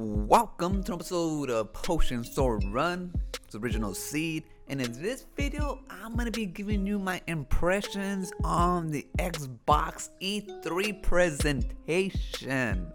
Welcome to an episode of Potion Sword Run. It's original seed, and in this video, I'm gonna be giving you my impressions on the Xbox E3 presentation.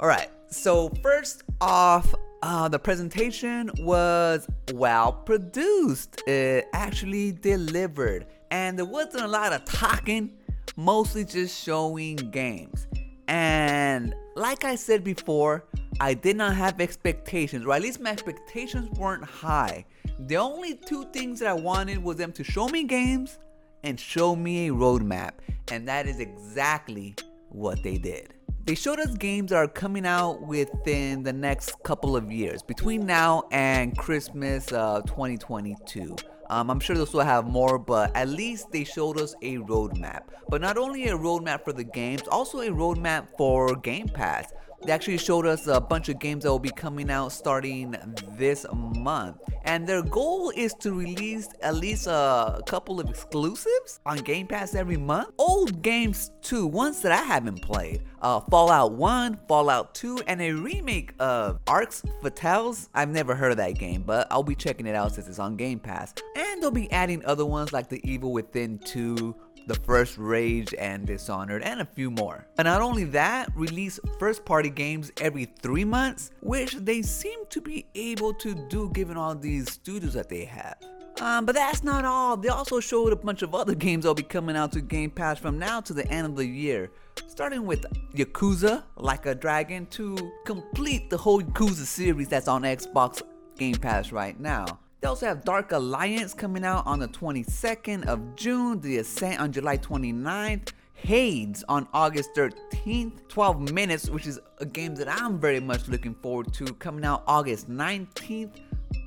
Alright, so first off, uh, the presentation was well produced. It actually delivered, and there wasn't a lot of talking, mostly just showing games. And like I said before, I did not have expectations, or at least my expectations weren't high. The only two things that I wanted was them to show me games and show me a roadmap, and that is exactly what they did. They showed us games that are coming out within the next couple of years, between now and Christmas uh, 2022. Um, I'm sure they'll still have more, but at least they showed us a roadmap. But not only a roadmap for the games, also a roadmap for Game Pass. They actually showed us a bunch of games that will be coming out starting this month. And their goal is to release at least a couple of exclusives on Game Pass every month. Old games too, ones that I haven't played. Uh, Fallout 1, Fallout 2, and a remake of Arx Fatalis. I've never heard of that game, but I'll be checking it out since it's on Game Pass. And they'll be adding other ones like The Evil Within 2, the first Rage and Dishonored, and a few more. And not only that, release first party games every three months, which they seem to be able to do given all these studios that they have. Um, but that's not all. They also showed a bunch of other games that'll be coming out to Game Pass from now to the end of the year. Starting with Yakuza, Like a Dragon, to complete the whole Yakuza series that's on Xbox Game Pass right now. They also have Dark Alliance coming out on the 22nd of June, The Ascent on July 29th, Hades on August 13th, 12 Minutes, which is a game that I'm very much looking forward to, coming out August 19th.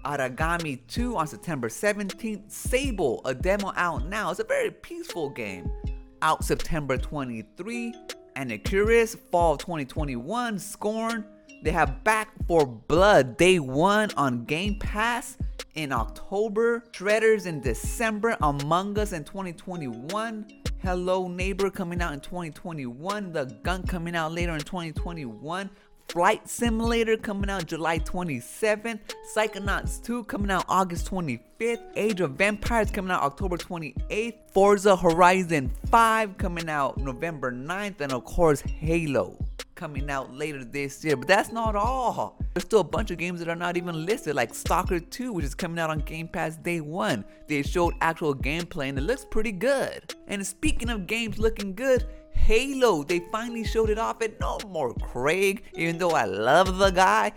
Aragami 2 on September 17th. Sable, a demo out now. It's a very peaceful game. Out September 23. And the Curious, fall 2021. Scorn. They have Back 4 Blood day one on Game Pass in October, Shredders in December, Among Us in 2021, Hello Neighbor coming out in 2021, The Gunk coming out later in 2021, Flight Simulator coming out July 27th, Psychonauts 2 coming out August 25th, Age of Empires coming out October 28th, Forza Horizon 5 coming out November 9th, and of course Halo coming out later this year. But that's not all. There's still a bunch of games that are not even listed, like Stalker 2, which is coming out on Game Pass day one. They showed actual gameplay and it looks pretty good. And speaking of games looking good, Halo, they finally showed it off and no more Craig, even though I love the guy.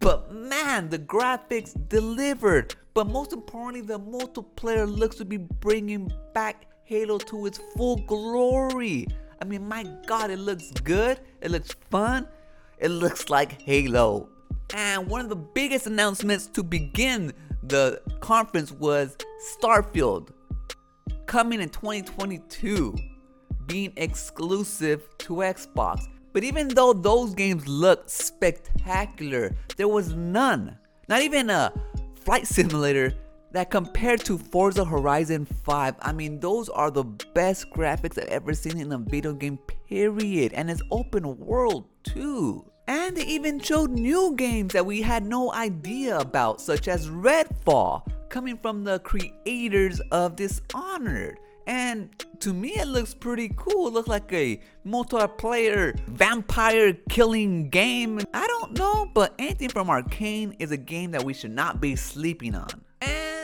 But man, the graphics delivered. But most importantly, the multiplayer looks to be bringing back Halo to its full glory. I mean, my god, it looks good. It looks fun. It looks like Halo. And one of the biggest announcements to begin the conference was Starfield coming in 2022, being exclusive to Xbox. But even though those games looked spectacular, there was none, not even a flight simulator that compared to Forza Horizon 5, I mean, those are the best graphics I've ever seen in a video game, period. And it's open world too. And they even showed new games that we had no idea about, such as Redfall, coming from the creators of Dishonored. And to me, it looks pretty cool. It looks like a multiplayer vampire killing game. I don't know, but anything from Arkane is a game that we should not be sleeping on.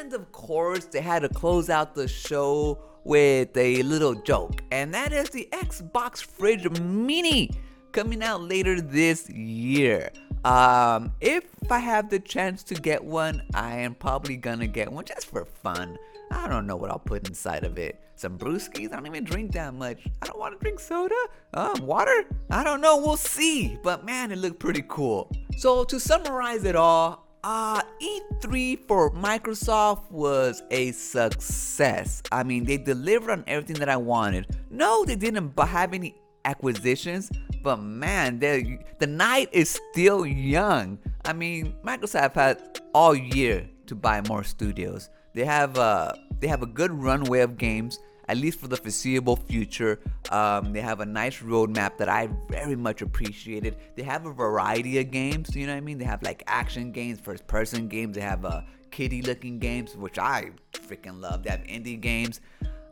And of course, they had to close out the show with a little joke, and that is the Xbox Fridge Mini coming out later this year. Um, if I have the chance to get one, I am probably gonna get one just for fun. I don't know what I'll put inside of it. Some brewskis? I don't even drink that much. I don't want to drink soda. Um, water? I don't know. We'll see. But man, it looked pretty cool. So to summarize it all, uh, E3 for Microsoft was a success. I mean, they delivered on everything that I wanted. No, they didn't have any acquisitions, but man, the night is still young. I mean, Microsoft had all year to buy more studios. They have uh, they have a good runway of games. At least for the foreseeable future. Um, they have a nice roadmap that I very much appreciated. They have a variety of games, you know what I mean? They have like action games, first person games, they have uh, kitty looking games, which I freaking love. They have indie games.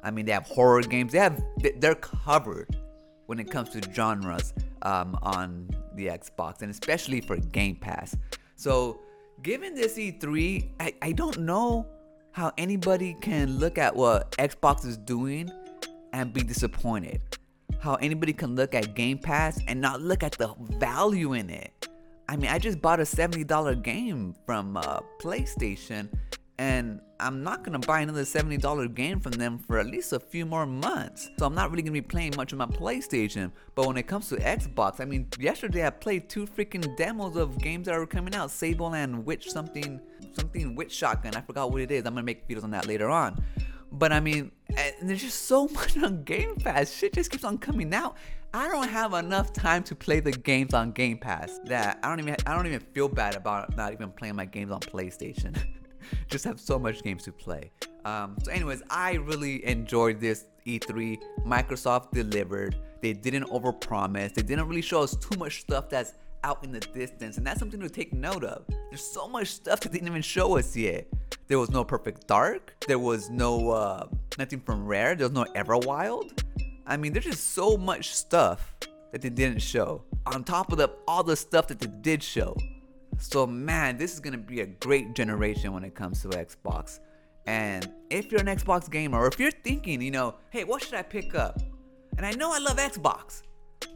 I mean, they have horror games. They have they're covered when it comes to genres um, on the Xbox, and especially for Game Pass. So, given this E3, I, I don't know how anybody can look at what Xbox is doing and be disappointed. How anybody can look at Game Pass and not look at the value in it. I mean, I just bought a $70 game from uh, PlayStation and I'm not gonna buy another $70 game from them for at least a few more months. So I'm not really gonna be playing much on my PlayStation. But when it comes to Xbox, I mean, yesterday I played two freaking demos of games that are coming out Sable and Witch something, something Witch Shotgun. I forgot what it is. I'm gonna make videos on that later on. But I mean, eh, there's just so much on Game Pass. Shit just keeps on coming out. I don't have enough time to play the games on Game Pass that I don't even I don't even feel bad about not even playing my games on PlayStation. just have so much games to play. Um, so, anyways, I really enjoyed this E3. Microsoft delivered. They didn't overpromise. They didn't really show us too much stuff that's out in the distance, and that's something to take note of. There's so much stuff that they didn't even show us yet. There was no Perfect Dark. There was no uh, nothing from Rare. There was no Everwild. I mean, there's just so much stuff that they didn't show. On top of the all the stuff that they did show. So, man, this is to be a great generation when it comes to Xbox. And if you're an Xbox gamer, or if you're thinking, you know, hey, what should I pick up? And I know I love Xbox,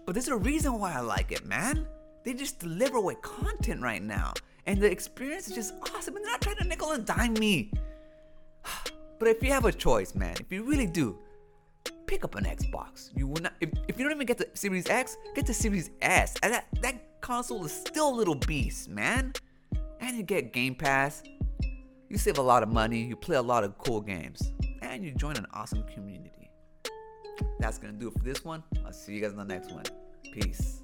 but there's a reason why I like it, man. They just deliver with content right now. And the experience is just awesome. And they're not trying to nickel and dime me. But if you have a choice, man, if you really do, pick up an Xbox. You will not if, if you don't even get the Series X, get the Series S. And that that console is still a little beast, man. And you get Game Pass. You save a lot of money, you play a lot of cool games, and you join an awesome community. That's gonna do it for this one. I'll see you guys in the next one. Peace.